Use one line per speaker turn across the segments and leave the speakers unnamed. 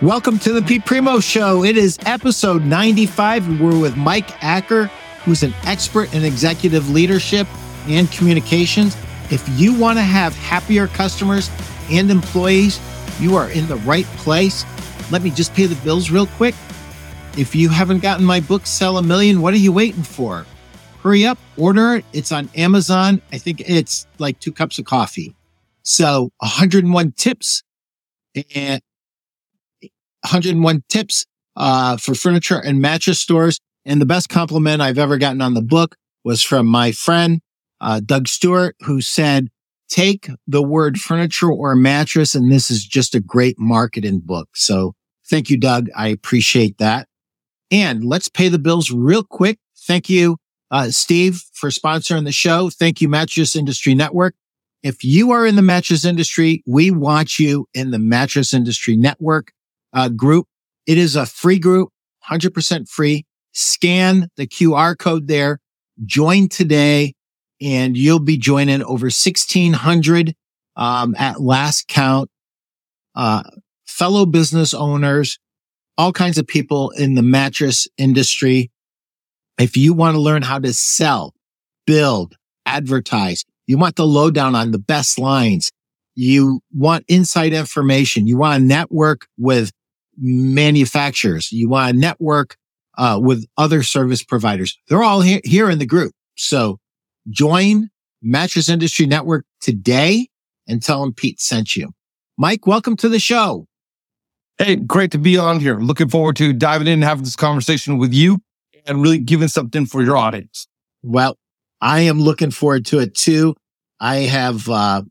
Welcome to the Pete Primeau Show. It is episode 95. We're with Mike Acker, who's an expert in executive leadership and communications. If you want to have happier customers and employees, you are in the right place. Let me just pay the bills real quick. If you haven't gotten my book, Sell a Million, what are you waiting for? Hurry up, order it. It's on Amazon. I think it's like two cups of coffee. So 101 tips and 101 tips uh, for furniture and mattress stores. And the best compliment I've ever gotten on the book was from my friend, uh, Doug Stewart, who said, take the word furniture or mattress. And this is just a great marketing book. So thank you, Doug. I appreciate that. And let's pay the bills real quick. Thank you, uh, Steve, for sponsoring the show. Thank you, Mattress Industry Network. If you are in the mattress industry, we want you in the Mattress Industry Network uh, group. It is a free group, 100% free. Scan the QR code there, join today, and you'll be joining over 1600 um, at last count, uh, fellow business owners, all kinds of people in the mattress industry. If you want to learn how to sell, build, advertise, you want the lowdown on the best lines, you want inside information, you want to network with manufacturers. You want to network uh, with other service providers. They're all he- here in the group. So join Mattress Industry Network today and tell them Pete sent you. Mike, welcome to the show.
Hey, great to be on here. Looking forward to diving in and having this conversation with you and really giving something for your audience.
Well, I am looking forward to it too. I have, uh,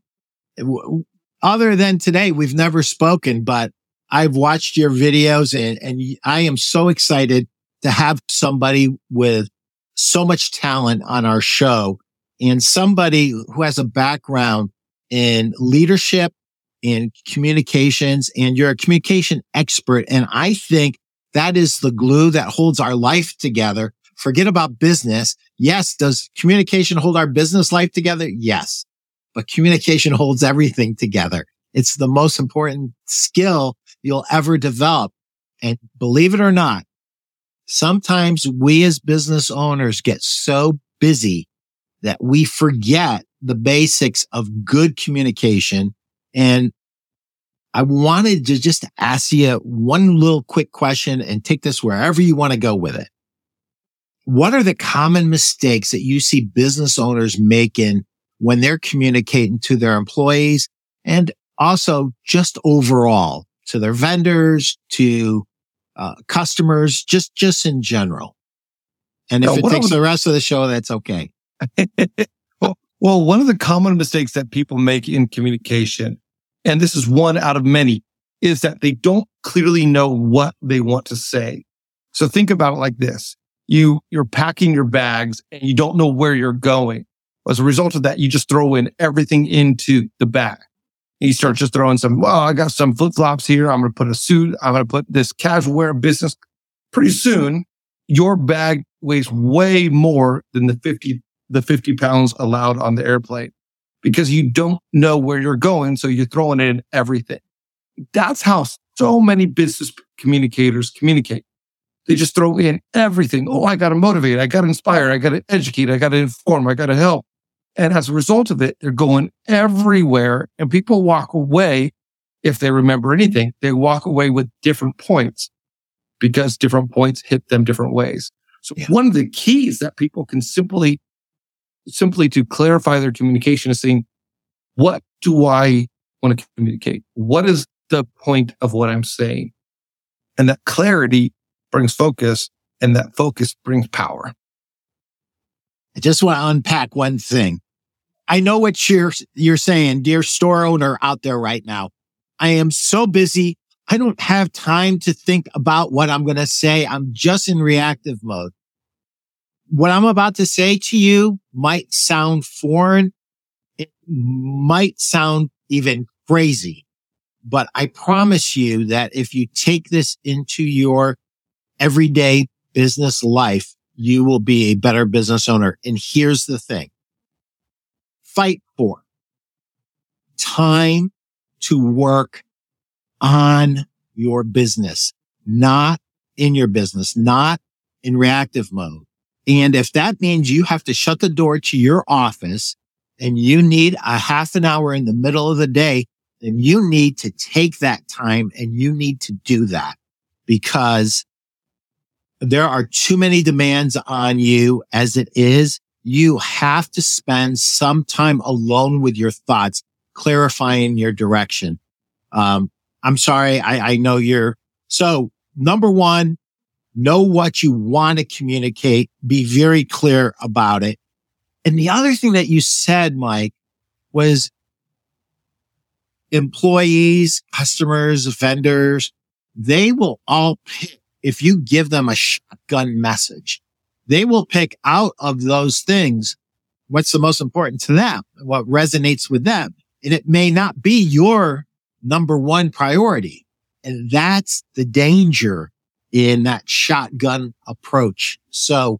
w- other than today, we've never spoken, but I've watched your videos and, and I am so excited to have somebody with so much talent on our show and somebody who has a background in leadership in communications and you're a communication expert. And I think that is the glue that holds our life together. Forget about business. Yes. Does communication hold our business life together? Yes. But communication holds everything together. It's the most important skill you'll ever develop. And believe it or not, sometimes we as business owners get so busy that we forget the basics of good communication. And I wanted to just ask you one little quick question and take this wherever you want to go with it. What are the common mistakes that you see business owners making when they're communicating to their employees and also just overall to their vendors, to uh, customers, just just in general. And if no, it takes would... the rest of the show, that's okay.
well, well, one of the common mistakes that people make in communication, and this is one out of many, is that they don't clearly know what they want to say. So think about it like this. You, you're packing your bags and you don't know where you're going. As a result of that, you just throw in everything into the bag. You starts just throwing some, well, I got some flip flops here. I'm going to put a suit. I'm going to put this casual wear business. Pretty soon, your bag weighs way more than the 50, the 50 pounds allowed on the airplane because you don't know where you're going. So you're throwing in everything. That's how so many business communicators communicate. They just throw in everything. Oh, I got to motivate. I got to inspire. I got to educate. I got to inform. I got to help. And as a result of it, they're going everywhere and people walk away. If they remember anything, they walk away with different points because different points hit them different ways. So yeah. one of the keys that people can simply, simply to clarify their communication is saying, what do I want to communicate? What is the point of what I'm saying? And that clarity brings focus and that focus brings power.
I just want to unpack one thing. I know what you're, you're saying, dear store owner out there right now. I am so busy. I don't have time to think about what I'm going to say. I'm just in reactive mode. What I'm about to say to you might sound foreign. It might sound even crazy, but I promise you that if you take this into your everyday business life, you will be a better business owner. And here's the thing fight for time to work on your business, not in your business, not in reactive mode. And if that means you have to shut the door to your office and you need a half an hour in the middle of the day, then you need to take that time and you need to do that because there are too many demands on you as it is. You have to spend some time alone with your thoughts, clarifying your direction. Um, I'm sorry. I, I know you're so number one, know what you want to communicate. Be very clear about it. And the other thing that you said, Mike, was employees, customers, vendors, they will all pick, if you give them a shotgun message, they will pick out of those things what's the most important to them, what resonates with them. And it may not be your number one priority. And that's the danger in that shotgun approach. So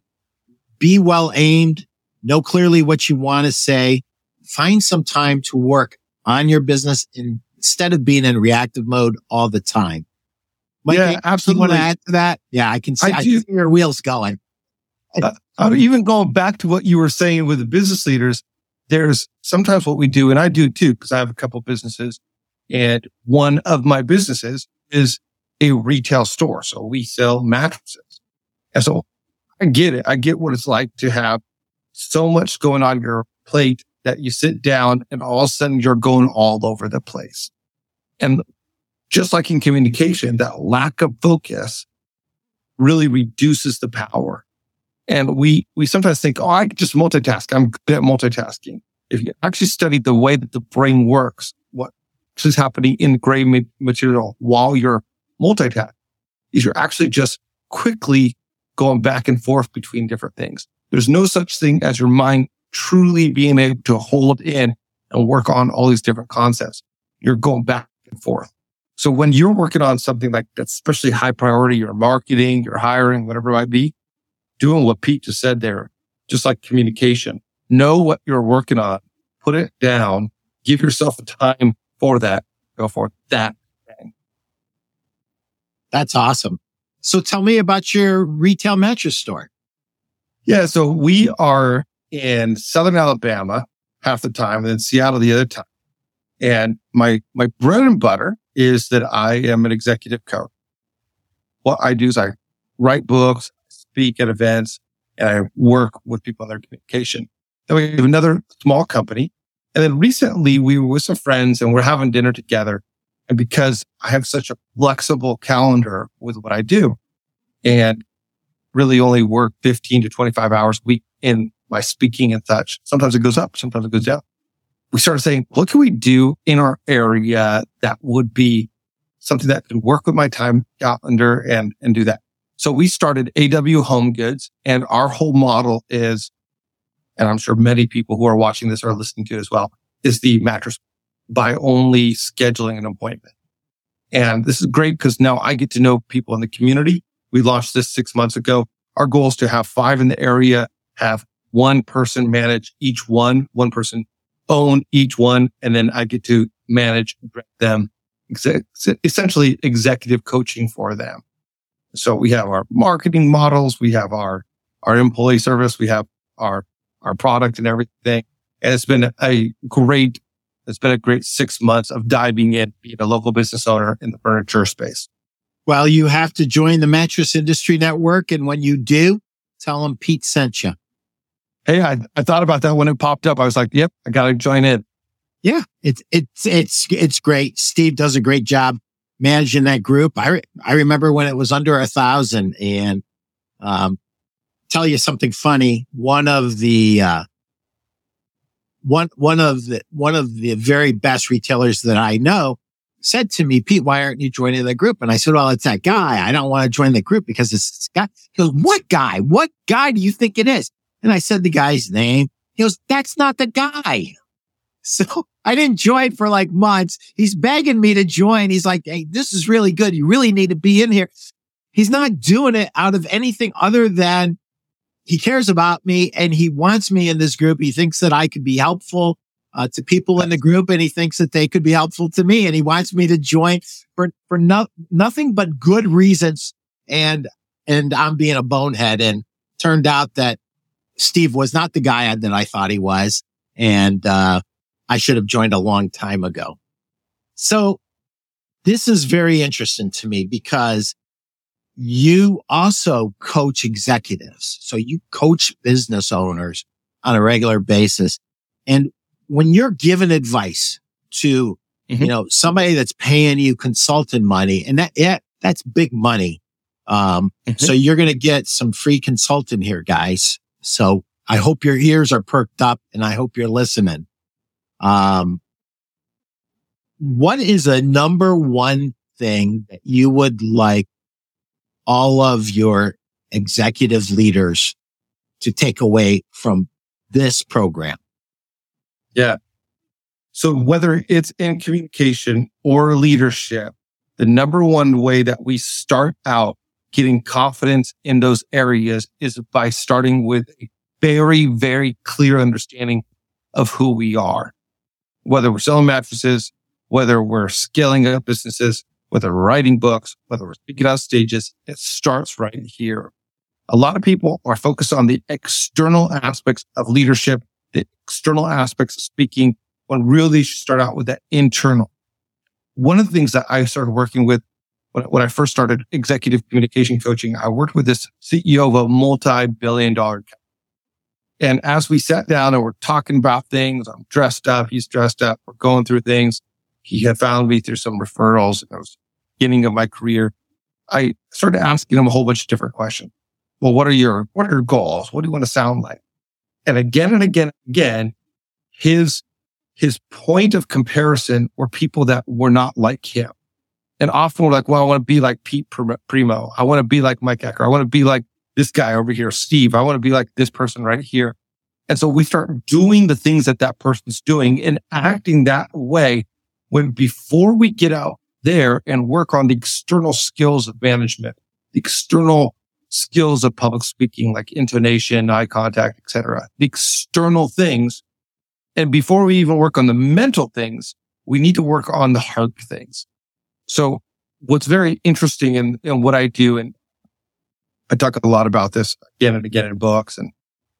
be well aimed, know clearly what you want to say, find some time to work on your business instead of being in reactive mode all the time.
Mike, yeah, absolutely.
You want to add to that? Yeah, I can see, I, I can see your wheels going.
Uh, uh, even going back to what you were saying with the business leaders, there's sometimes what we do, and I do too, because I have a couple businesses. And one of my businesses is a retail store. So we sell mattresses. And so I get it. I get what it's like to have so much going on your plate that you sit down and all of a sudden you're going all over the place. And just like in communication, that lack of focus really reduces the power. And we, we sometimes think, oh, I just multitask. I'm good at multitasking. If you actually study the way that the brain works, what is happening in gray material while you're multitask is you're actually just quickly going back and forth between different things. There's no such thing as your mind truly being able to hold in and work on all these different concepts. You're going back and forth. So when you're working on something like that's especially high priority, your marketing, your hiring, whatever it might be, doing what Pete just said there, just like communication, know what you're working on, put it down, give yourself a time for that, go for that
that's awesome. So tell me about your retail mattress store.
Yeah. So we are in Southern Alabama half the time and then Seattle the other time. And my, my bread and butter is that I am an executive coach. What I do is I write books, speak at events, and I work with people on their communication. Then we have another small company. And then recently we were with some friends and we're having dinner together. And because I have such a flexible calendar with what I do and really only work 15 to 25 hours a week in my speaking and such, sometimes it goes up, sometimes it goes down. We started saying, what can we do in our area that would be something that could work with my time calendar and, and do that. So we started AW Home Goods and our whole model is, and I'm sure many people who are watching this are listening to it as well, is the mattress by only scheduling an appointment. And this is great because now I get to know people in the community. We launched this six months ago. Our goal is to have five in the area, have one person manage each one, one person own each one, and then I get to manage them, essentially executive coaching for them. So we have our marketing models, we have our, our employee service, we have our, our product and everything. And it's been a great it's been a great six months of diving in, being a local business owner in the furniture space.
Well, you have to join the Mattress Industry Network. And when you do, tell them Pete sent you.
Hey, I, I thought about that when it popped up. I was like, yep, I got to join in.
Yeah, it's, it's, it's, it's great. Steve does a great job managing that group. I, re- I remember when it was under a thousand and, um, tell you something funny. One of the, uh, one one of the one of the very best retailers that I know said to me, Pete, why aren't you joining the group? And I said, well, it's that guy. I don't want to join the group because it's this guy. He goes, what guy? What guy do you think it is? And I said the guy's name. He goes, that's not the guy. So I didn't join for like months. He's begging me to join. He's like, Hey, this is really good. You really need to be in here. He's not doing it out of anything other than he cares about me and he wants me in this group. He thinks that I could be helpful. uh, to people in the group and he thinks that they could be helpful to me and he wants me to join for, for no, nothing but good reasons. And, and I'm being a bonehead and turned out that Steve was not the guy that I thought he was. And, uh, I should have joined a long time ago. So this is very interesting to me because you also coach executives. So you coach business owners on a regular basis. And when you're given advice to, mm-hmm. you know, somebody that's paying you consultant money and that, yeah, that's big money. Um, mm-hmm. so you're going to get some free consultant here, guys. So I hope your ears are perked up and I hope you're listening. Um, what is a number one thing that you would like all of your executive leaders to take away from this program?
Yeah. So whether it's in communication or leadership, the number one way that we start out getting confidence in those areas is by starting with a very, very clear understanding of who we are. Whether we're selling mattresses, whether we're scaling up businesses, whether we're writing books, whether we're speaking on stages, it starts right here. A lot of people are focused on the external aspects of leadership, the external aspects of speaking, when really should start out with that internal. One of the things that I started working with when, I first started executive communication coaching, I worked with this CEO of a multi-billion dollar company. And as we sat down and we're talking about things, I'm dressed up, he's dressed up, we're going through things. He had found me through some referrals. I was beginning of my career. I started asking him a whole bunch of different questions. Well, what are your, what are your goals? What do you want to sound like? And again and again and again, his, his point of comparison were people that were not like him. And often we're like, well, I want to be like Pete Primeau. I want to be like Mike Acker. I want to be like this guy over here, Steve. I want to be like this person right here. And so we start doing the things that that person's doing and acting that way when before we get out there and work on the external skills of management, the external skills of public speaking, like intonation, eye contact, etc., the external things. And before we even work on the mental things, we need to work on the heart things. So what's very interesting in, in what I do, and I talk a lot about this again and again in books and,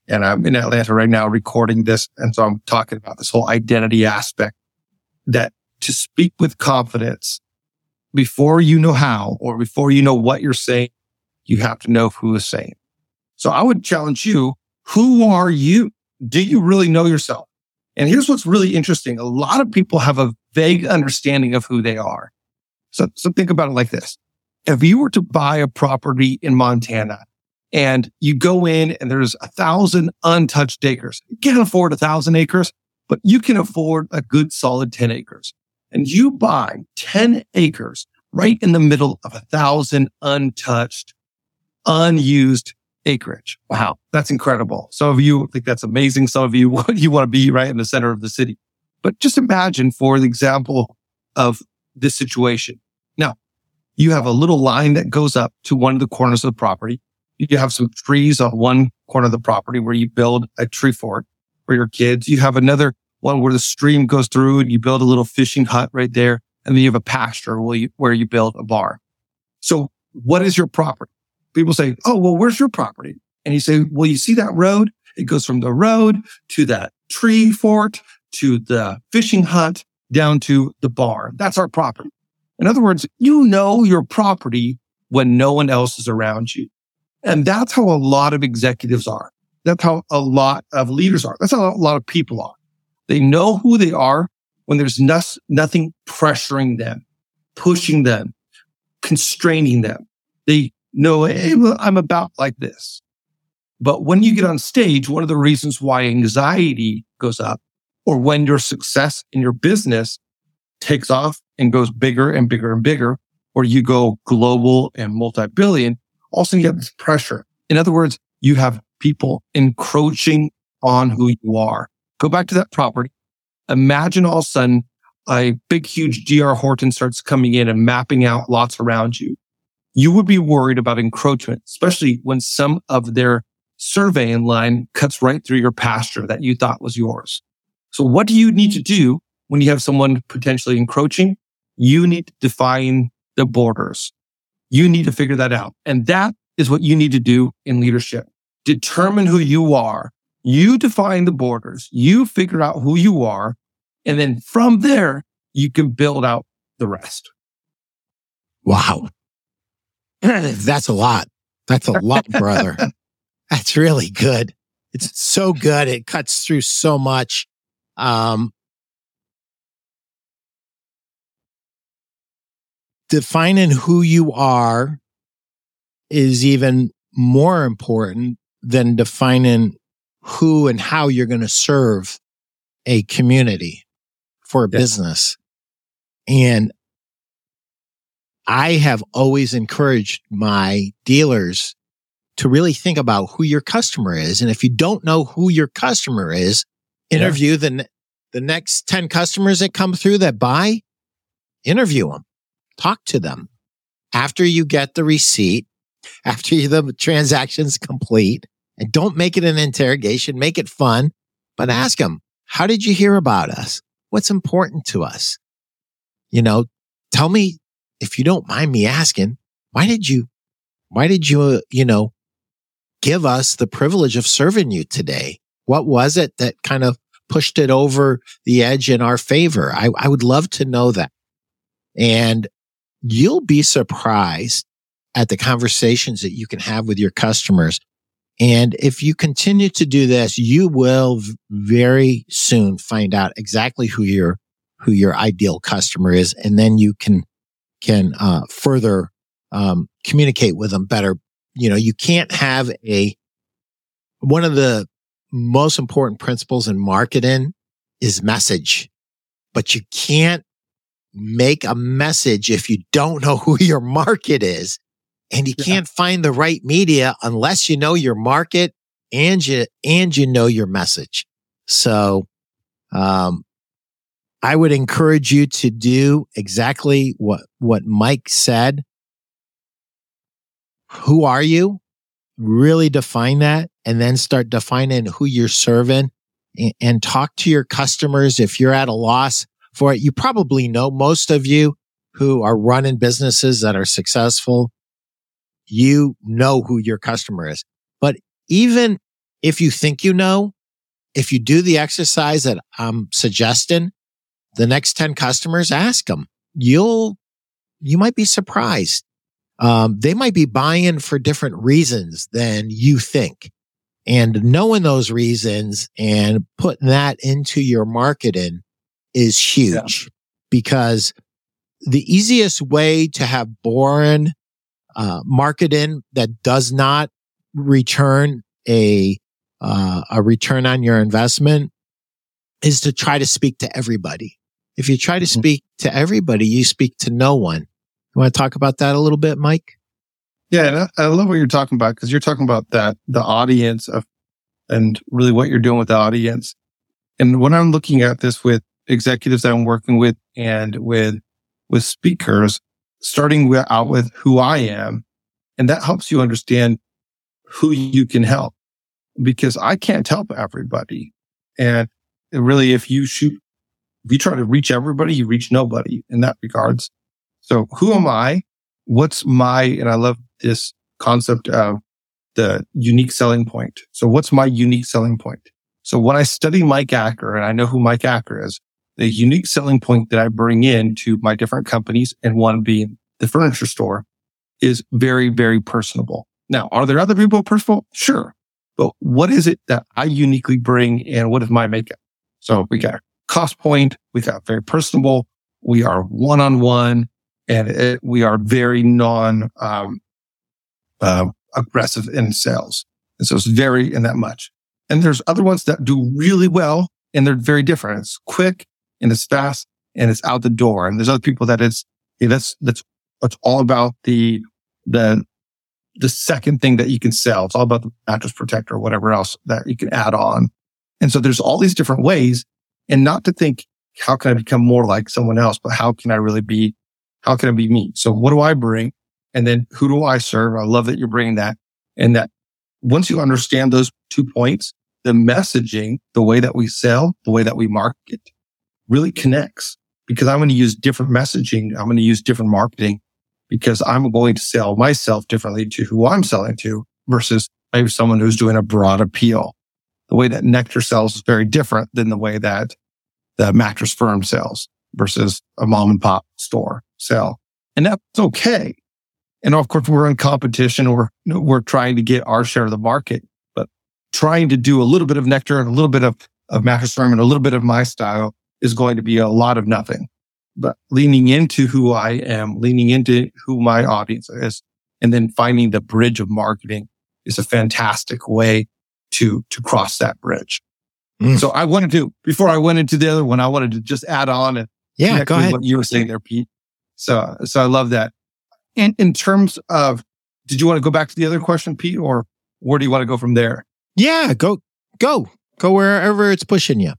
and I'm in Atlanta right now recording this. And so I'm talking about this whole identity aspect that to speak with confidence before you know how or before you know what you're saying, you have to know who is saying. So I would challenge you. Who are you? Do you really know yourself? And here's what's really interesting. A lot of people have a vague understanding of who they are. So, so think about it like this. If you were to buy a property in Montana and you go in and there's a thousand untouched acres, you can't afford a thousand acres, but you can afford a good solid 10 acres and you buy 10 acres right in the middle of a thousand untouched, unused acreage. Wow. That's incredible. Some of you think that's amazing. Some of you, you want to be right in the center of the city. But just imagine for the example of this situation. You have a little line that goes up to one of the corners of the property. You have some trees on one corner of the property where you build a tree fort for your kids. You have another one where the stream goes through and you build a little fishing hut right there. And then you have a pasture where you, where you build a bar. So what is your property? People say, Oh, well, where's your property? And you say, well, you see that road? It goes from the road to that tree fort to the fishing hut down to the bar. That's our property. In other words, you know your property when no one else is around you. And that's how a lot of executives are. That's how a lot of leaders are. That's how a lot of people are. They know who they are when there's no, nothing pressuring them, pushing them, constraining them. They know, hey, well, I'm about like this. But when you get on stage, one of the reasons why anxiety goes up or when your success in your business takes off and goes bigger and bigger and bigger, or you go global and multi-billion, also you have this pressure. In other words, you have people encroaching on who you are. Go back to that property. Imagine all of a sudden a big, huge DR Horton starts coming in and mapping out lots around you. You would be worried about encroachment, especially when some of their surveying line cuts right through your pasture that you thought was yours. So what do you need to do when you have someone potentially encroaching? You need to define the borders. You need to figure that out. And that is what you need to do in leadership. Determine who you are. You define the borders. You figure out who you are. And then from there, you can build out the rest.
Wow. That's a lot. That's a lot, brother. That's really good. It's so good. It cuts through so much. Um, defining who you are is even more important than defining who and how you're going to serve a community for a yeah. business. And I have always encouraged my dealers to really think about who your customer is. And if you don't know who your customer is, interview yeah. the, the next 10 customers that come through that buy, interview them, talk to them after you get the receipt, after the transaction's complete and don't make it an interrogation, make it fun, but ask them, how did you hear about us? What's important to us? You know, tell me if you don't mind me asking, why did you, why did you, uh, you know, give us the privilege of serving you today? What was it that kind of pushed it over the edge in our favor? I, I would love to know that. And you'll be surprised at the conversations that you can have with your customers. And if you continue to do this, you will very soon find out exactly who your, who your ideal customer is. And then you can, can, uh, further, um, communicate with them better you know, you can't have a, one of the most important principles in marketing is message, but you can't make a message if you don't know who your market is and you yeah. can't find the right media unless you know your market and you, and you know your message. So, um, I would encourage you to do exactly what, what Mike said who are you? Really define that and then start defining who you're serving and, and talk to your customers. If you're at a loss for it, you probably know most of you who are running businesses that are successful. You know who your customer is. But even if you think you know, if you do the exercise that I'm suggesting, the next 10 customers, ask them. You'll, you might be surprised um, they might be buying for different reasons than you think. And knowing those reasons and putting that into your marketing is huge yeah. because the easiest way to have boring uh, marketing that does not return a uh, a return on your investment is to try to speak to everybody. If you try to mm-hmm. speak to everybody, you speak to no one. You want to talk about that a little bit, Mike?
Yeah, and I, I love what you're talking about because you're talking about that the audience of and really what you're doing with the audience. And when I'm looking at this with executives that I'm working with and with with speakers, starting out with who I am, and that helps you understand who you can help because I can't help everybody. And really, if you shoot, if you try to reach everybody, you reach nobody in that regards. So who am I? What's my, and I love this concept of the unique selling point. So what's my unique selling point? So when I study Mike Acker and I know who Mike Acker is, the unique selling point that I bring in to my different companies and one being the furniture store is very, very personable. Now, are there other people personable? Sure. But what is it that I uniquely bring and what is my makeup? So we got cost point. We got very personable. We are one on one and it, we are very non um, uh, aggressive in sales. And so it's very in that much. And there's other ones that do really well and they're very different. It's quick and it's fast and it's out the door. And there's other people that it's that's that's it's all about the the the second thing that you can sell. It's all about the mattress protector or whatever else that you can add on. And so there's all these different ways and not to think, how can I become more like someone else? But how can I really be how can I be me? So what do I bring? And then who do I serve? I love that you're bringing that. And that once you understand those two points, the messaging, the way that we sell, the way that we market really connects because I'm going to use different messaging. I'm going to use different marketing because I'm going to sell myself differently to who I'm selling to versus maybe someone who's doing a broad appeal. The way that Nectar sells is very different than the way that the mattress firm sells versus a mom and pop store sell. And that's okay. And of course, we're in competition. We're, we're trying to get our share of the market, but trying to do a little bit of Nectar and a little bit of, of mattress firm and a little bit of my style is going to be a lot of nothing. But leaning into who I am, leaning into who my audience is, and then finding the bridge of marketing is a fantastic way to, to cross that bridge. Mm. So I wanted to, before I went into the other one, I wanted to just add on and
yeah, go ahead.
what you were saying there, Pete. So, so I love that. And in terms of, did you want to go back to the other question, Pete, or where do you want to go from there?
Yeah, go, go, go wherever it's pushing you.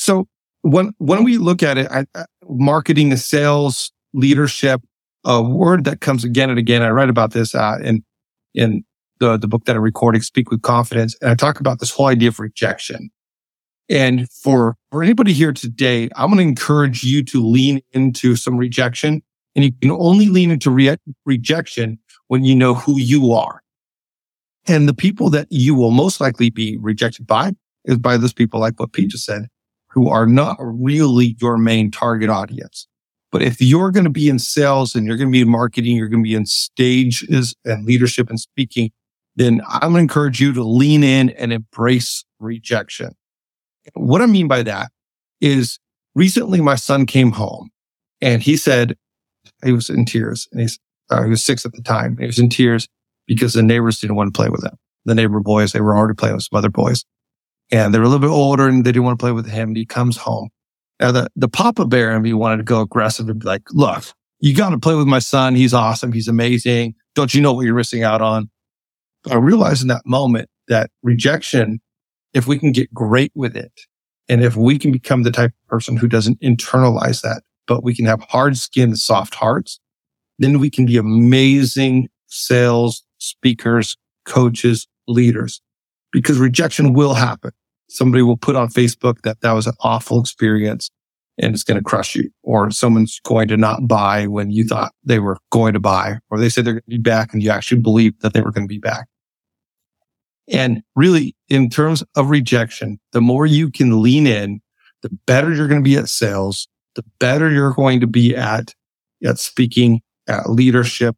So when, when we look at it, I, marketing, the sales, leadership, a word that comes again and again. I write about this uh, in in the the book that I'm recording, Speak with Confidence, and I talk about this whole idea of rejection. And for for anybody here today, I'm going to encourage you to lean into some rejection, and you can only lean into re- rejection when you know who you are. And the people that you will most likely be rejected by is by those people, like what Pete just said, who are not really your main target audience. But if you're going to be in sales and you're going to be in marketing, you're going to be in stages and leadership and speaking, then I'm going to encourage you to lean in and embrace rejection. What I mean by that is recently my son came home and he said he was in tears and he's, uh, he was six at the time. He was in tears because the neighbors didn't want to play with him. The neighbor boys, they were already playing with some other boys and they were a little bit older and they didn't want to play with him. And he comes home. Now the, the Papa Bear in me wanted to go aggressive and be like, look, you got to play with my son. He's awesome. He's amazing. Don't you know what you're missing out on? But I realized in that moment that rejection, if we can get great with it and if we can become the type of person who doesn't internalize that, but we can have hard skin, soft hearts, then we can be amazing sales speakers, coaches, leaders because rejection will happen somebody will put on Facebook that that was an awful experience and it's going to crush you or someone's going to not buy when you thought they were going to buy or they said they're going to be back and you actually believe that they were going to be back. And really in terms of rejection, the more you can lean in, the better you're going to be at sales, the better you're going to be at, at speaking, at leadership,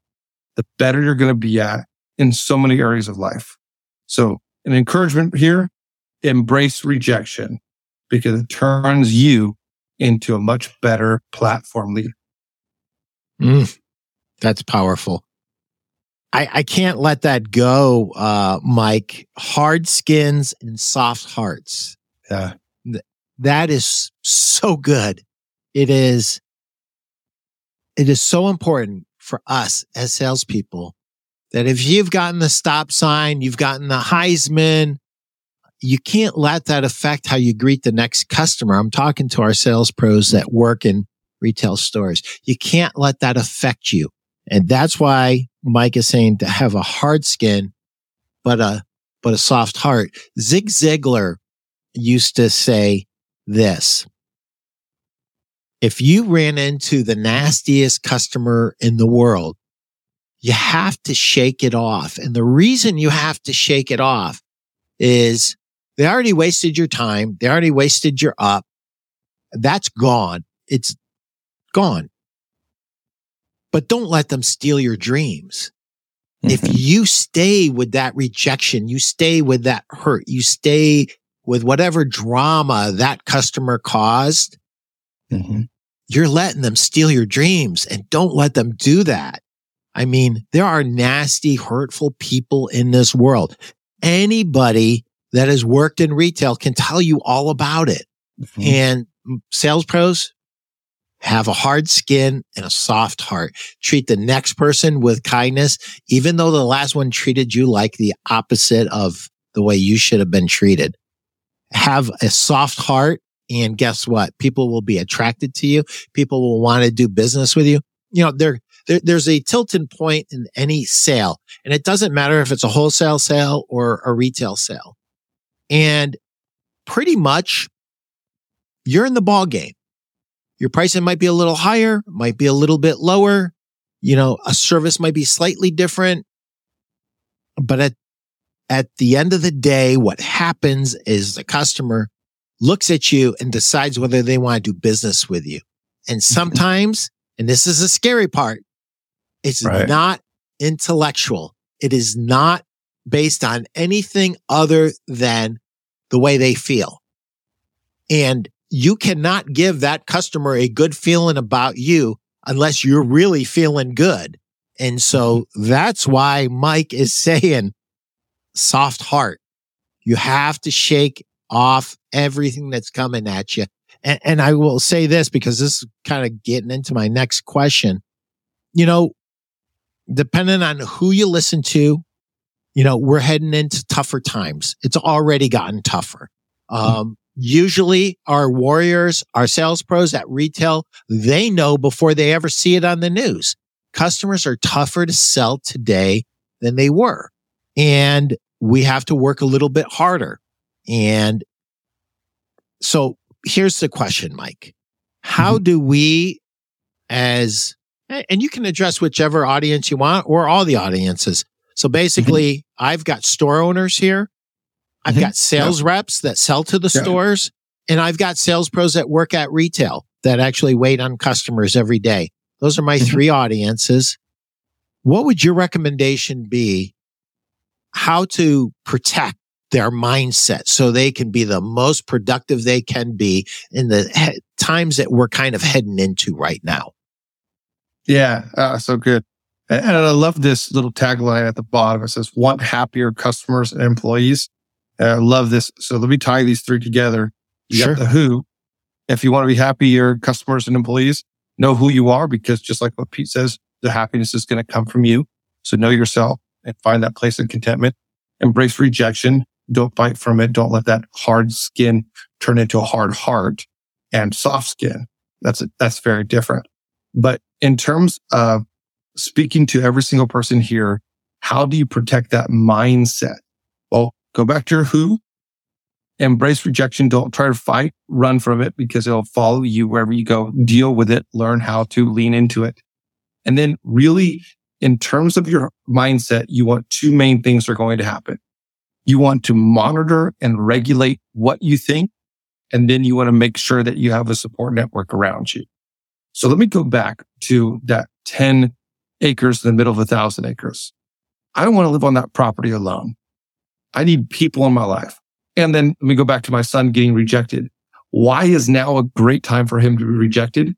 the better you're going to be at in so many areas of life. So an encouragement here embrace rejection because it turns you into a much better platform leader.
Mm, that's powerful. I, I can't let that go, uh, Mike. Hard skins and soft hearts.
Yeah.
Th- that is so good. It is, it is so important for us as salespeople that if you've gotten the stop sign, you've gotten the Heisman, you can't let that affect how you greet the next customer. I'm talking to our sales pros that work in retail stores. You can't let that affect you. And that's why Mike is saying to have a hard skin, but a, but a soft heart. Zig Ziglar used to say this. If you ran into the nastiest customer in the world, you have to shake it off. And the reason you have to shake it off is they already wasted your time. They already wasted your up. That's gone. It's gone. But don't let them steal your dreams. Mm-hmm. If you stay with that rejection, you stay with that hurt, you stay with whatever drama that customer caused, mm-hmm. you're letting them steal your dreams and don't let them do that. I mean, there are nasty, hurtful people in this world. Anybody that has worked in retail can tell you all about it. Mm-hmm. And sales pros have a hard skin and a soft heart. Treat the next person with kindness, even though the last one treated you like the opposite of the way you should have been treated. Have a soft heart. And guess what? People will be attracted to you. People will want to do business with you. You know, there, there, there's a tilting point in any sale and it doesn't matter if it's a wholesale sale or a retail sale And pretty much you're in the ball game. Your pricing might be a little higher, might be a little bit lower. You know, a service might be slightly different. But at, at the end of the day, what happens is the customer looks at you and decides whether they want to do business with you. And mm-hmm. sometimes, and this is the scary part, it's right. not intellectual. It is not based on anything other than the way they feel. And you cannot give that customer a good feeling about you unless you're really feeling good. And so mm-hmm. that's why Mike is saying soft heart. You have to shake off everything that's coming at you. And, and I will say this because this is kind of getting into my next question. You know, depending on who you listen to, you know, we're heading into tougher times. It's already gotten tougher. Um, usually our warriors, our sales pros at retail, they know before they ever see it on the news. Customers are tougher to sell today than they were. And we have to work a little bit harder. And so here's the question, Mike. How mm-hmm. do we as, and you can address whichever audience you want or all the audiences. So basically, mm-hmm. I've got store owners here. I've mm-hmm. got sales yep. reps that sell to the yeah. stores and I've got sales pros that work at retail that actually wait on customers every day. Those are my mm-hmm. three audiences. What would your recommendation be? How to protect their mindset so they can be the most productive they can be in the he- times that we're kind of heading into right now.
Yeah, uh, so good. And, I love this little tagline at the bottom. It says, want happier customers and employees. And I love this. So let me tie these three together. You sure. got the who. If you want to be happier customers and employees, know who you are because just like what Pete says, the happiness is going to come from you. So know yourself and find that place of contentment. Embrace rejection don't bite from it. Don't let that hard skin turn into a hard heart and soft skin. That's, a, that's very different. But in terms of speaking to every single person here, how do you protect that mindset? Well, go back to your who, embrace rejection. Don't try to fight, run from it because it'll follow you wherever you go. Deal with it, learn how to lean into it. And then really in terms of your mindset, you want two main things are going to happen. You want to monitor and regulate what you think. And then you want to make sure that you have a support network around you. So let me go back to that 10 acres in the middle of a thousand acres. I don't want to live on that property alone. I need people in my life. And then let me go back to my son getting rejected. Why is now a great time for him to be rejected?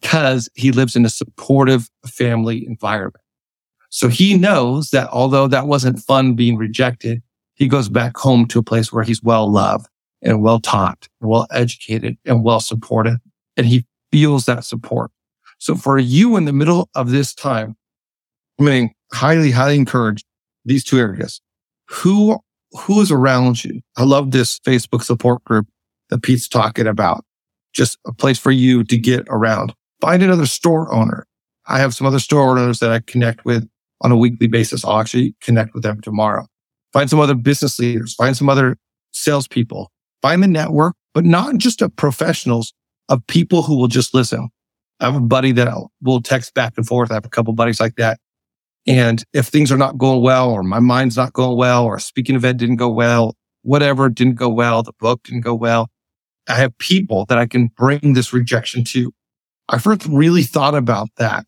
Because he lives in a supportive family environment. So he knows that although that wasn't fun being rejected, he goes back home to a place where he's well loved and well taught and well educated and well supported. And he feels that support. So for you in the middle of this time, I mean, highly, highly encourage these two areas. Who, who is around you? I love this Facebook support group that Pete's talking about. Just a place for you to get around. Find another store owner. I have some other store owners that I connect with on a weekly basis. I'll actually connect with them tomorrow find some other business leaders, find some other salespeople, find the network, but not just of professionals, of people who will just listen. I have a buddy that will text back and forth. I have a couple buddies like that. And if things are not going well, or my mind's not going well, or a speaking event didn't go well, whatever didn't go well, the book didn't go well, I have people that I can bring this rejection to. I first really thought about that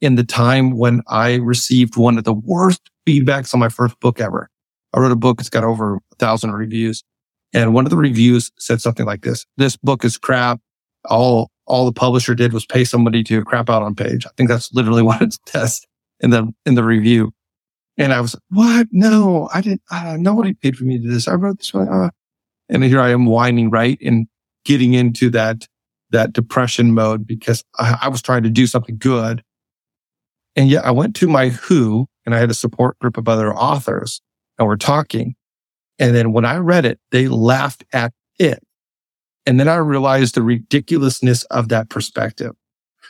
in the time when I received one of the worst feedbacks on my first book ever. I wrote a book. It's got over a thousand reviews. And one of the reviews said something like this. This book is crap. All, all the publisher did was pay somebody to crap out on page. I think that's literally what it says in the, in the review. And I was, what? No, I didn't, uh, nobody paid for me to do this. I wrote this one. Uh, and here I am whining, right? And getting into that, that depression mode because I, I was trying to do something good. And yet I went to my who and I had a support group of other authors and we're talking. And then when I read it, they laughed at it. And then I realized the ridiculousness of that perspective.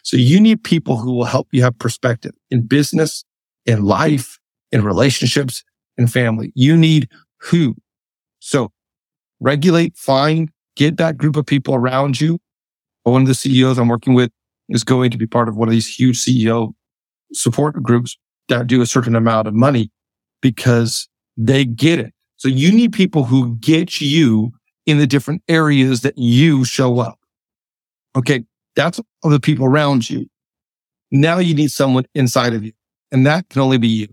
So you need people who will help you have perspective in business, in life, in relationships, in family. You need who. So regulate, find, get that group of people around you. One of the CEOs I'm working with is going to be part of one of these huge CEO support groups that do a certain amount of money because they get it. So you need people who get you in the different areas that you show up. Okay. That's all the people around you. Now you need someone inside of you and that can only be you.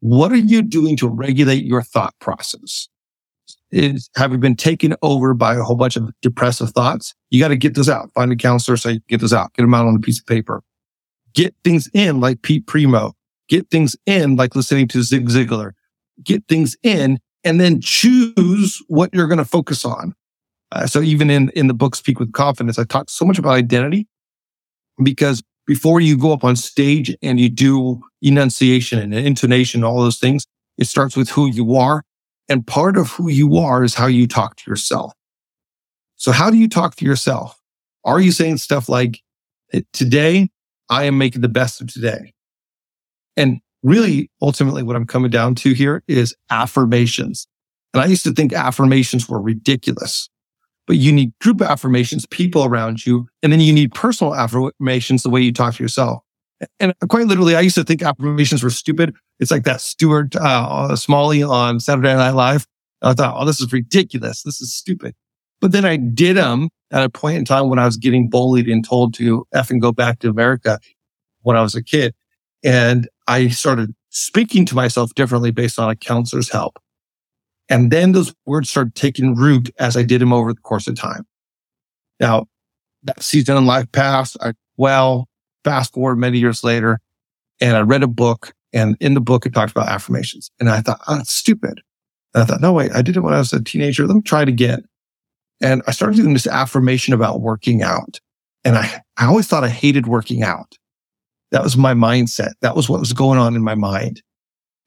What are you doing to regulate your thought process? Is have you been taken over by a whole bunch of depressive thoughts? You got to get this out. Find a counselor, say, get this out, get them out on a piece of paper. Get things in like Pete Primeau. Get things in like listening to Zig Ziglar. Get things in and then choose what you're going to focus on. Uh, so even in, in the book Speak with Confidence, I talk so much about identity because before you go up on stage and you do enunciation and intonation, all those things, it starts with who you are. And part of who you are is how you talk to yourself. So how do you talk to yourself? Are you saying stuff like, today I am making the best of today? And really, ultimately, what I'm coming down to here is affirmations. And I used to think affirmations were ridiculous but you need group affirmations, people around you, and then you need personal affirmations, the way you talk to yourself. And quite literally, I used to think affirmations were stupid. It's like that Stuart uh, Smalley on Saturday Night Live. I thought, oh, this is ridiculous. This is stupid. But then I did them at a point in time when I was getting bullied and told to F and go back to America when I was a kid. And I started speaking to myself differently based on a counselor's help. And then those words started taking root as I did them over the course of time. Now, that season in life passed. I, well, fast forward many years later, and I read a book, and in the book, it talked about affirmations. And I thought, oh, that's stupid. And I thought, no, wait, I did it when I was a teenager. Let me try it again. And I started doing this affirmation about working out. And I, I always thought I hated working out. That was my mindset. That was what was going on in my mind.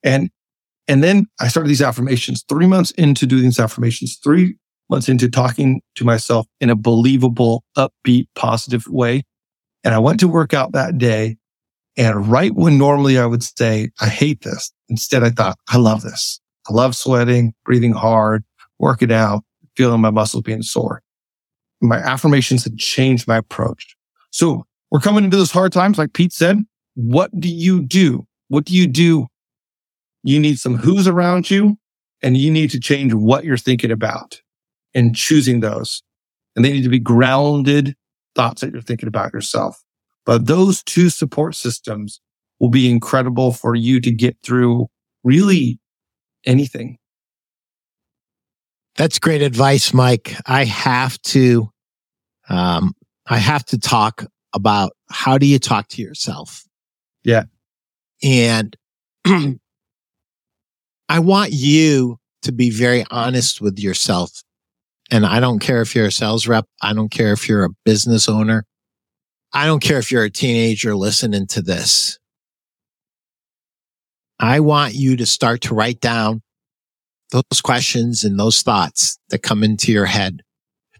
And and then I started these affirmations three months into doing these affirmations, three months into talking to myself in a believable, upbeat, positive way. And I went to work out that day. And right when normally I would say, I hate this, instead I thought, I love this. I love sweating, breathing hard, working out, feeling my muscles being sore. My affirmations had changed my approach. So we're coming into those hard times. Like Pete said, what do you do? What do you do you need some who's around you and you need to change what you're thinking about and choosing those. And they need to be grounded thoughts that you're thinking about yourself. But those two support systems will be incredible for you to get through really anything.
That's great advice, Mike. I have to, um, I have to talk about how do you talk to yourself?
Yeah.
And I want you to be very honest with yourself. And I don't care if you're a sales rep. I don't care if you're a business owner. I don't care if you're a teenager listening to this. I want you to start to write down those questions and those thoughts that come into your head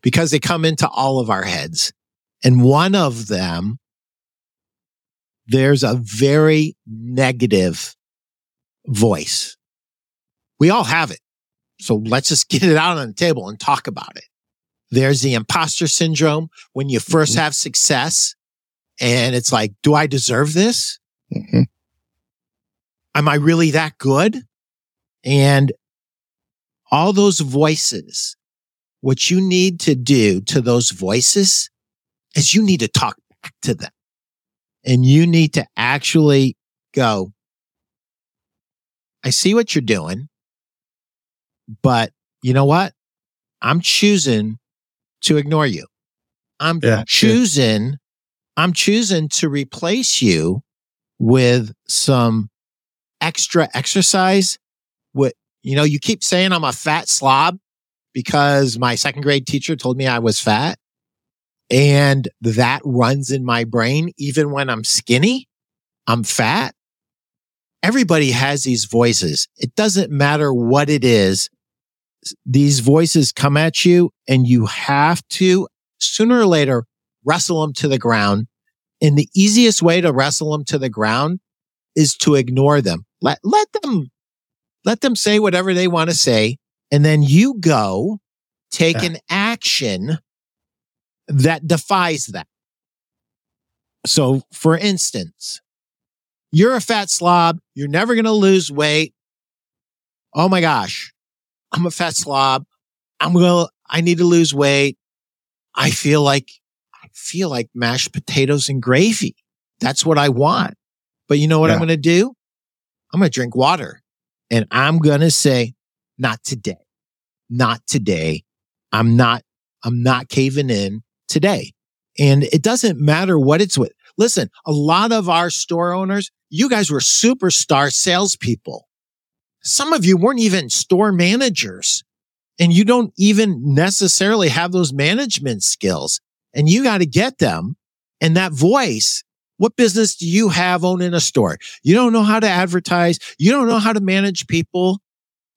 because they come into all of our heads. And one of them, there's a very negative voice. We all have it. So let's just get it out on the table and talk about it. There's the imposter syndrome when you 1st mm-hmm. have success and it's like, do I deserve this? Mm-hmm. Am I really that good? And all those voices, what you need to do to those voices is you need to talk back to them and you need to actually go, I see what you're doing. But you know what? I'm choosing to ignore you. I'm yeah, choosing, yeah. I'm choosing to replace you with some extra exercise. What, you know, you keep saying I'm a fat slob because my second grade teacher told me I was fat. And that runs in my brain. Even when I'm skinny, I'm fat. Everybody has these voices. It doesn't matter what it is these voices come at you and you have to sooner or later wrestle them to the ground. And the easiest way to wrestle them to the ground is to ignore them. Let, let them, let them say whatever they want to say. And then you go take yeah. an action that defies that. So, for instance, you're a fat slob. You're never going to lose weight. Oh my gosh. I'm a fat slob. I'm going to, I need to lose weight. I feel like, I feel like mashed potatoes and gravy. That's what I want. But you know what yeah. I'm going to do? I'm going to drink water and I'm going to say, not today, not today. I'm not, I'm not caving in today. And it doesn't matter what it's with. Listen, a lot of our store owners, you guys were superstar salespeople. Some of you weren't even store managers and you don't even necessarily have those management skills and you got to get them. And that voice, what business do you have owning a store? You don't know how to advertise. You don't know how to manage people.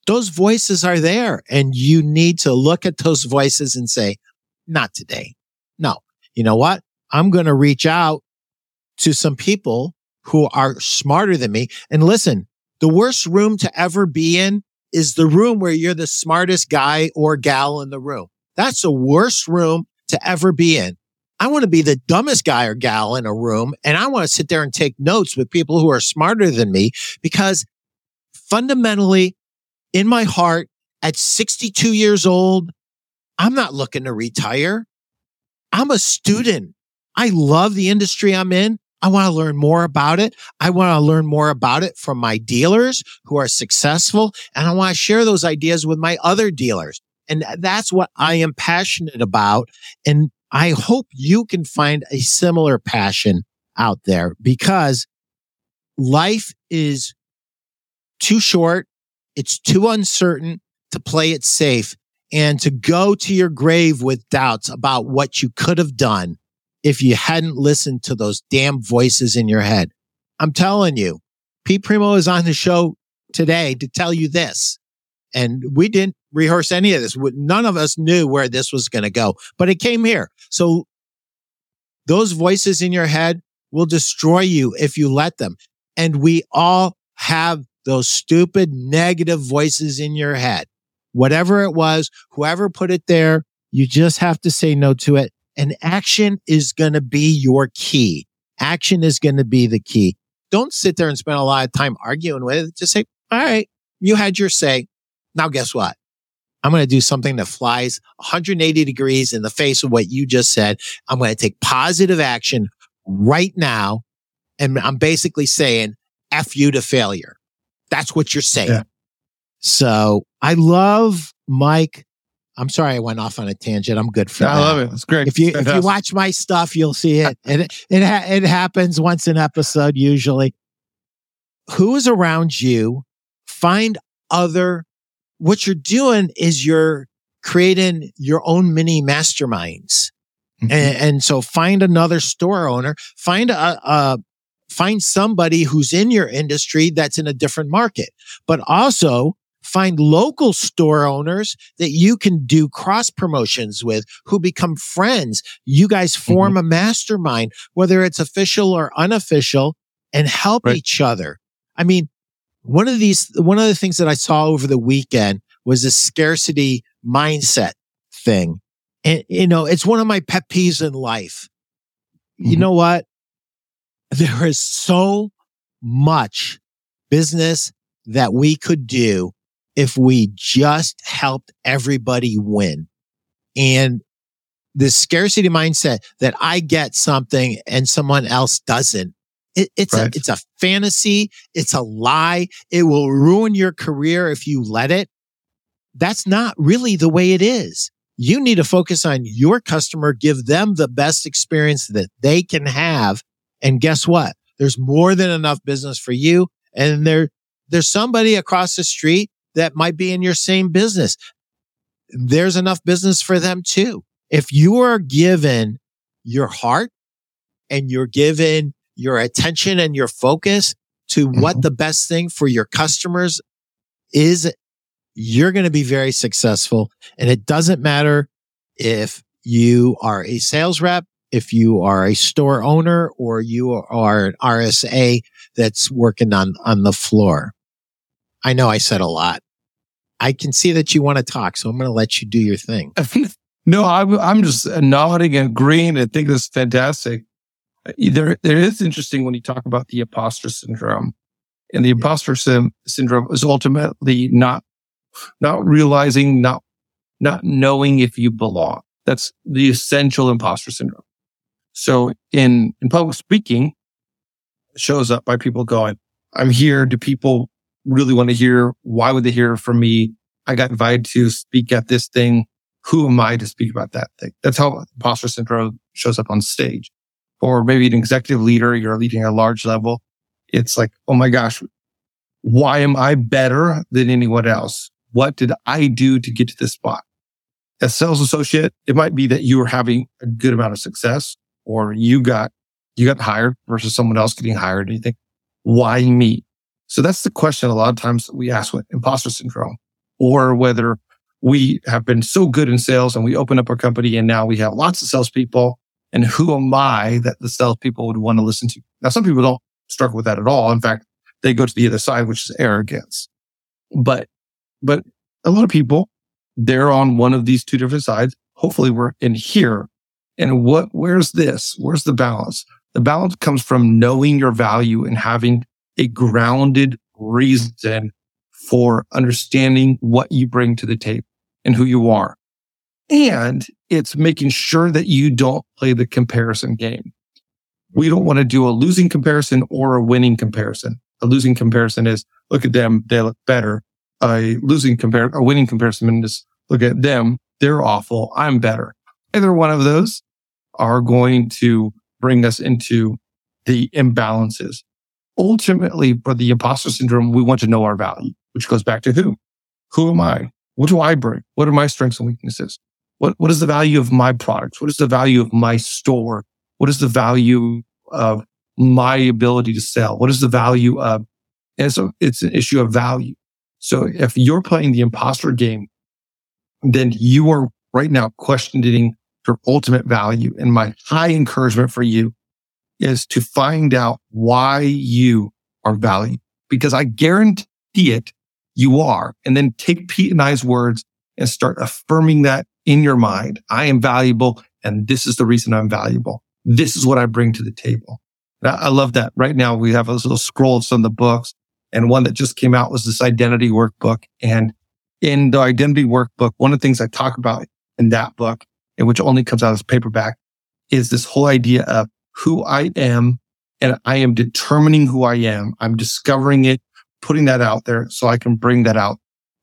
Those voices are there and you need to look at those voices and say, not today. No, you know what? I'm going to reach out to some people who are smarter than me. And listen, the worst room to ever be in is the room where you're the smartest guy or gal in the room. That's the worst room to ever be in. I want to be the dumbest guy or gal in a room and I want to sit there and take notes with people who are smarter than me because fundamentally in my heart at 62 years old, I'm not looking to retire. I'm a student. I love the industry I'm in. I want to learn more about it. I want to learn more about it from my dealers who are successful. And I want to share those ideas with my other dealers. And that's what I am passionate about. And I hope you can find a similar passion out there because life is too short. It's too uncertain to play it safe and to go to your grave with doubts about what you could have done if you hadn't listened to those damn voices in your head. I'm telling you, Pete Primeau is on the show today to tell you this. And we didn't rehearse any of this. None of us knew where this was going to go, but it came here. So those voices in your head will destroy you if you let them. And we all have those stupid negative voices in your head whatever it was, whoever put it there, you just have to say no to it. And action is going to be your key. Action is going to be the key. Don't sit there and spend a lot of time arguing with it. Just say, all right, you had your say. Now guess what? I'm going to do something that flies 180 degrees in the face of what you just said. I'm going to take positive action right now. And I'm basically saying F you to failure. That's what you're saying. Yeah. So I love Mike. I'm sorry I went off on a tangent. I'm good for that. I
love it. It's great.
If you if you watch my stuff, you'll see it. And it it, ha- it happens once an episode usually. Who is around you? Find other. What you're doing is you're creating your own mini masterminds. Mm-hmm. And, and, so find another store owner, find a, a find somebody who's in your industry that's in a different market, but also Find local store owners that you can do cross promotions with who become friends. You guys form mm-hmm. a mastermind, whether it's official or unofficial and help right. each other. I mean, one of these, one of the things that I saw over the weekend was a scarcity mindset thing. And, you know, it's one of my pet peeves in life. Mm-hmm. You know what? There is so much business that we could do if we just helped everybody win. And the scarcity mindset that I get something and someone else doesn't. It, it's right. a, it's a fantasy. It's a lie. It will ruin your career if you let it. That's not really the way it is. You need to focus on your customer, give them the best experience that they can have. And guess what? There's more than enough business for you. And there, there's somebody across the street that might be in your same business. There's enough business for them too. If you are given your heart and you're given your attention and your focus to mm-hmm. what the best thing for your customers is, you're going to be very successful. And it doesn't matter if you are a sales rep, if you are a store owner, or you are an RSA that's working on, on the floor. I know I said a lot. I can see that you want to talk, so I'm going to let you do your thing.
no, I'm, I'm just nodding and agreeing and think this is fantastic. Uh, there, there is interesting when you talk about the imposter syndrome. And the imposter sim- syndrome is ultimately not, not realizing, not, not knowing if you belong. That's the essential imposter syndrome. So in, in public speaking, shows up by people going, I'm here. Do people really want to hear? Why would they hear from me? I got invited to speak at this thing. Who am I to speak about that thing? That's how imposter syndrome shows up on stage. Or maybe an executive leader, you're leading a large level. It's like, oh my gosh, why am I better than anyone else? What did I do to get to this spot? As sales associate, it might be that you were having a good amount of success or you got, you got hired versus someone else getting hired. And you think, why me? So that's the question a lot of times we ask with imposter syndrome or whether we have been so good in sales and we open up our company and now we have lots of salespeople. And who am I that the salespeople would want to listen to? Now, some people don't struggle with that at all. In fact, they go to the other side, which is arrogance. But, but a lot of people, they're on one of these two different sides. Hopefully we're in here. And what, where's this? Where's the balance? The balance comes from knowing your value and having a grounded reason for understanding what you bring to the table and who you are. And it's making sure that you don't play the comparison game. We don't want to do a losing comparison or a winning comparison. A losing comparison is look at them. They look better. A losing compare, a winning comparison is look at them. They're awful. I'm better. Either one of those are going to bring us into the imbalances. Ultimately, for the imposter syndrome, we want to know our value, which goes back to who? Who am I? What do I bring? What are my strengths and weaknesses? What, what is the value of my products? What is the value of my store? What is the value of my ability to sell? What is the value of, and so it's an issue of value. So if you're playing the imposter game, then you are right now questioning your ultimate value. And my high encouragement for you is to find out why you are valued because I guarantee it you are. And then take Pete and I's words and start affirming that in your mind. I am valuable and this is the reason I'm valuable. This is what I bring to the table. I love that. Right now we have a little scroll of some of the books and one that just came out was this identity workbook. And in the identity workbook, one of the things I talk about in that book, and which only comes out as paperback, is this whole idea of who I am and I am determining who I am. I'm discovering it, putting that out there so I can bring that out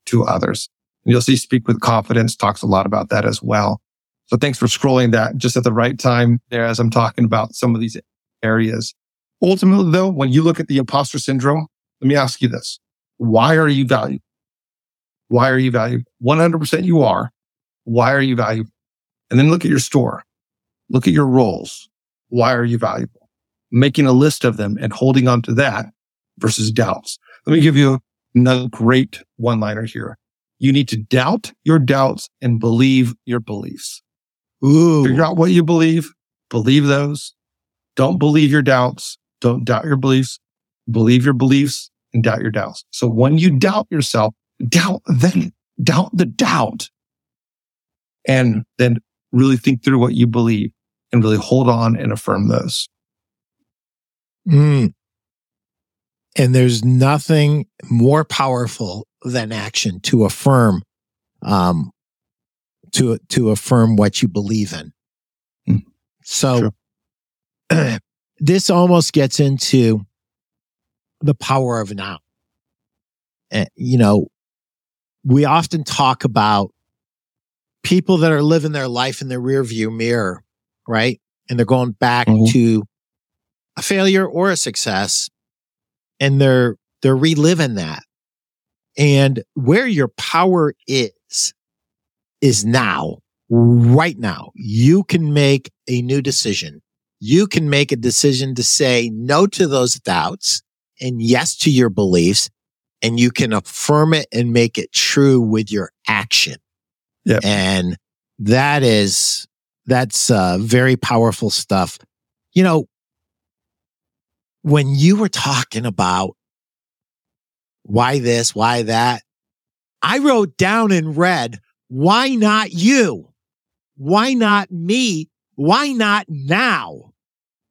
to others. And you'll see Speak with Confidence talks a lot about that as well. So thanks for scrolling that just at the right time there as I'm talking about some of these areas. Ultimately, though, when you look at the imposter syndrome, let me ask you this. Why are you valued? Why are you valued? 100% you are. Why are you valued? And then look at your store. Look at your roles. Why are you valuable? Making a list of them and holding on to that versus doubts. Let me give you another great one liner here. You need to doubt your doubts and believe your beliefs.
Ooh.
Figure out what you believe, believe those. Don't believe your doubts. Don't doubt your beliefs. Believe your beliefs and doubt your doubts. So when you doubt yourself, doubt then doubt the doubt and then really think through what you believe and really hold on and affirm those.
Mm. And there's nothing more powerful than action to affirm, um, to, to affirm what you believe in. Mm. So this almost gets into the power of now. And, you know, we often talk about people that are living their life in the rear view mirror right? And they're going back mm-hmm. to a failure or a success and they're, they're reliving that. And where your power is, is now, right now. You can make a new decision. You can make a decision to say no to those doubts and yes to your beliefs. And you can affirm it and make it true with your action.
Yep.
And that is that's uh, very powerful stuff. You know, when you were talking about why this, why that, I wrote down in red, why not you? Why not me? Why not now?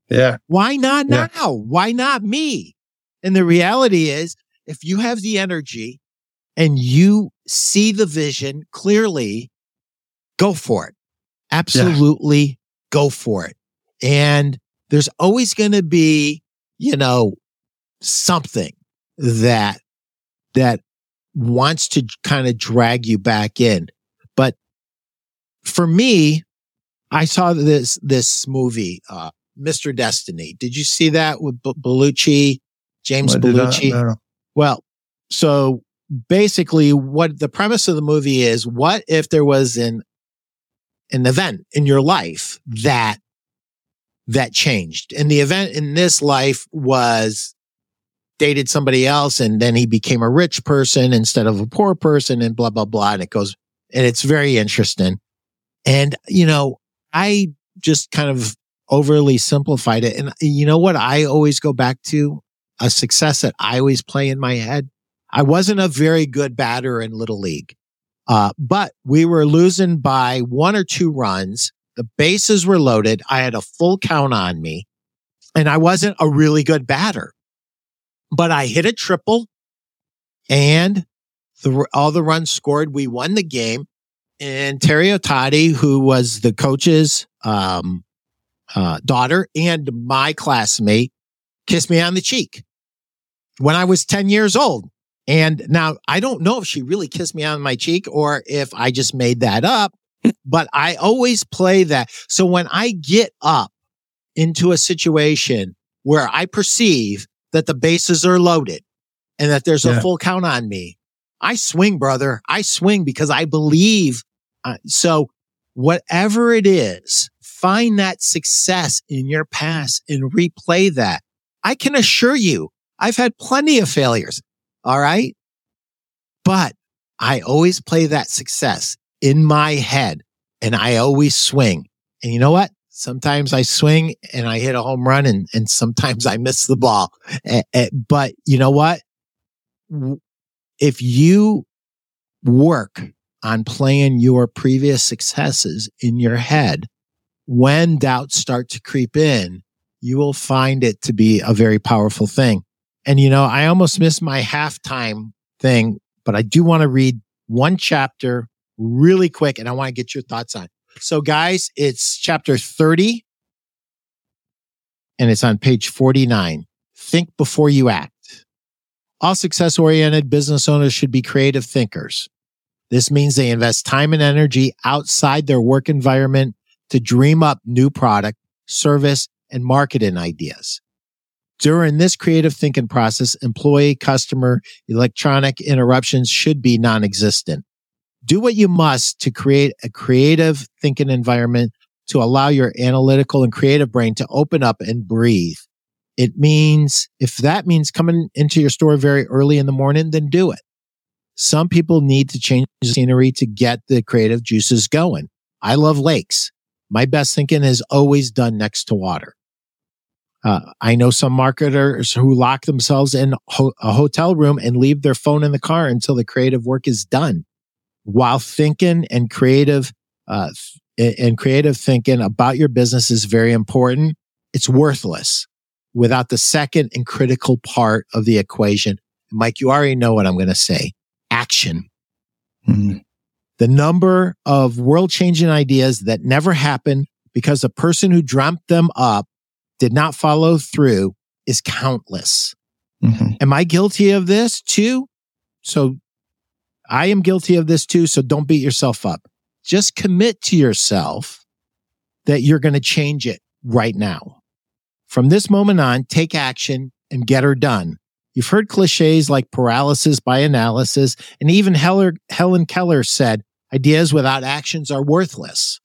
Yeah.
Why not
Yeah.
now? Why not me? And the reality is, if you have the energy and you see the vision clearly, go for it. Absolutely go for it. And there's always going to be, you know, something that, that wants to kind of drag you back in. But for me, I saw this, this movie, uh, Mr. Destiny. Did you see that with B- Belushi, James
not
Belushi?
know.
Well, so basically what the premise of the movie is, what if there was an, an event in your life mm-hmm. that, that changed? And the event in this life was dated somebody else and then he became a rich person instead of a poor person and blah, blah, blah. And it goes, and it's very interesting. And, you know, I just kind of overly simplified it. And uh, you know what I always go back to? A success that I always play in my head. I wasn't a very good batter in little league. Uh, but we were losing by one or two runs. The bases were loaded. I had a full count on me and I wasn't a really good batter, but I hit a triple and the, all the runs scored. We won the game and Terry Otati, who was the coach's, um, uh, daughter and my classmate kissed me on the cheek when I was 10 years old. And now I don't know if she really kissed me on my cheek or if I just made that up, but I always play that. So when I get up into a situation where I perceive that the bases are loaded and that there's
Yeah.
a full count on me, I swing, brother. I swing because I believe. Uh, so whatever it is, find that success in your past and replay that. I can assure you, I've had plenty of failures. All right. But I always play that success in my head and I always swing. And you know what? Sometimes I swing and I hit a home run and, and sometimes I miss the ball. But you know what? If you work on playing your previous successes in your head, when doubts start to creep in, you will find it to be a very powerful thing. And you know, I almost missed my halftime thing, but I do want to read one chapter really quick and I want to get your thoughts on. it. So guys, it's chapter 30 and it's on page 49. Think before you act. All success oriented business owners should be creative thinkers. This means they invest time and energy outside their work environment to dream up new product, service, and marketing ideas. During this creative thinking process, employee, customer, electronic interruptions should be non-existent. Do what you must to create a creative thinking environment to allow your analytical and creative brain to open up and breathe. It means if that means coming into your store very early in the morning, then do it. Some people need to change scenery to get the creative juices going. I love lakes. My best thinking is always done next to water. Uh, I know some marketers who lock themselves in ho- a hotel room and leave their phone in the car until the creative work is done. While thinking and creative, uh, th- and creative thinking about your business is very important, it's worthless without the second and critical part of the equation. Mike, you already know what I'm going to say. Action.
Mhm.
The number of world changing ideas that never happen because the person who dreamt them up did not follow through is countless.
Mhm.
Am I guilty of this too? So I am guilty of this too. So don't beat yourself up. Just commit to yourself that you're going to change it right now. From this moment on, take action and get her done. You've heard cliches like paralysis by analysis, and even Heller, Helen Keller said ideas without actions are worthless.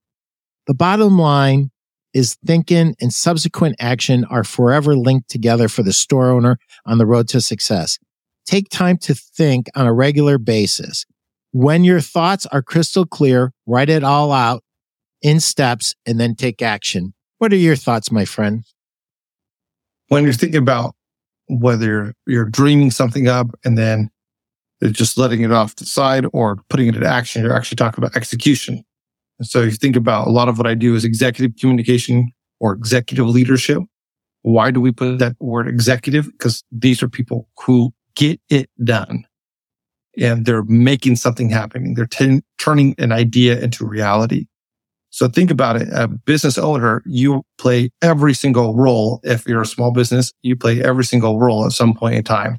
The bottom line is thinking and subsequent action are forever linked together for the store owner on the road to success. Take time to think on a regular basis. When your thoughts are crystal clear, write it all out in steps and then take action. What are your thoughts, my friend?
When you're thinking about whether you're, dreaming something up and then just letting it off the side or putting it into action. You're actually talking about execution. And so you think about a lot of what I do is executive communication or executive leadership. Why do we put that word executive? Because these are people who get it done and they're making something happen. They're turning an idea into reality. So think about it. A business owner, you play every single role. If you're a small business, you play every single role at some point in time.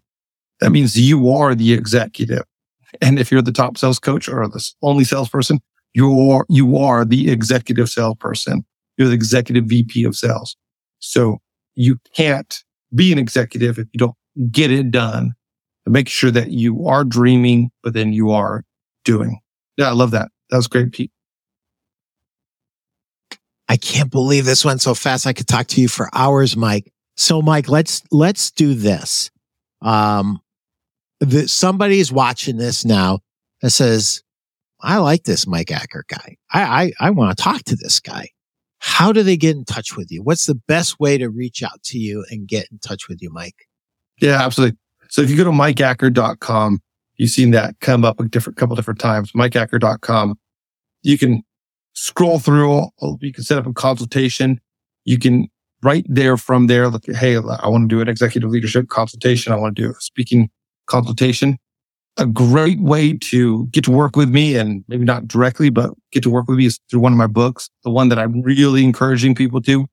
That means you are the executive. And if you're the top sales coach or the only salesperson, you are, you are the executive salesperson. You're the executive VP of sales. So you can't be an executive if you don't get it done and make sure that you are dreaming, but then you are doing. Yeah, I love that. That was great, Pete.
I can't believe this went so fast. I could talk to you for hours, Mike. So, Mike, let's let's do this. Um, the, somebody's watching this now that says, "I like this Mike Acker guy. I I, I want to talk to this guy." How do they get in touch with you? What's the best way to reach out to you and get in touch with you, Mike?
Yeah, absolutely. So if you go to mikeacker.com, you've seen that come up a different couple different times. Mikeacker.com. You can scroll through. You can set up a consultation. You can right there from there look hey, I want to do an executive leadership consultation. I want to do a speaking consultation. A great way to get to work with me and maybe not directly, but get to work with me is through one of my books. The one that I'm really encouraging people to.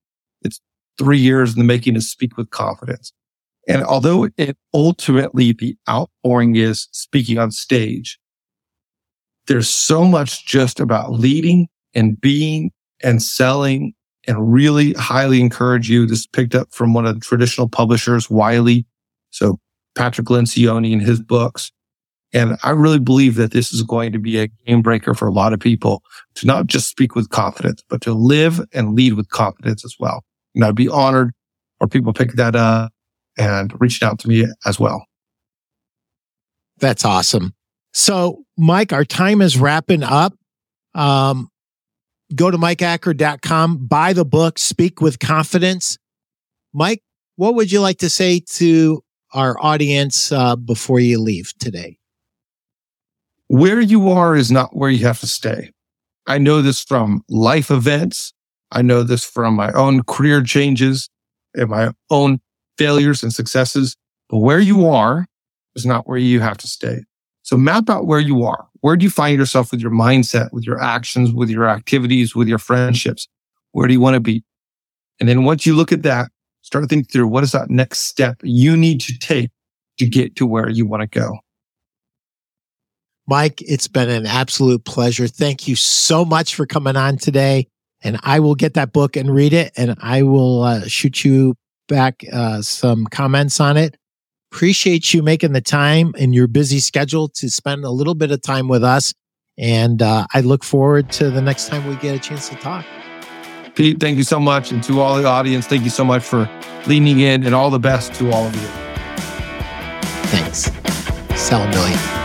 It's three years in the making is speak with confidence. And although it ultimately the outpouring is speaking on stage, there's so much just about leading and being and selling and really highly encourage you. This picked up from one of the traditional publishers, Wiley. So Patrick Lencioni in his books. And I really believe that this is going to be a game breaker for a lot of people to not just speak with confidence, but to live and lead with confidence as well. And I'd be honored or people pick that up and reaching out to me as well.
That's awesome. So, Mike, our time is wrapping up. Um, go to mikeacker.com, buy the book, Speak with Confidence. Mike, what would you like to say to our audience uh, before you leave today?
Where you are is not where you have to stay. I know this from life events. I know this from my own career changes and my own failures and successes, but where you are is not where you have to stay. So map out where you are. Where do you find yourself with your mindset, with your actions, with your activities, with your friendships? Where do you want to be? And then once you look at that, start thinking through what is that next step you need to take to get to where you want to go.
Mike, it's been an absolute pleasure. Thank you so much for coming on today. And I will get that book and read it, and I will uh, shoot you back uh, some comments on it. Appreciate you making the time in your busy schedule to spend a little bit of time with us. And uh, I look forward to the next time we get a chance to talk.
Pete, thank you so much. And to all the audience, thank you so much for leaning in and all the best to all of you.
Thanks. Sell a million.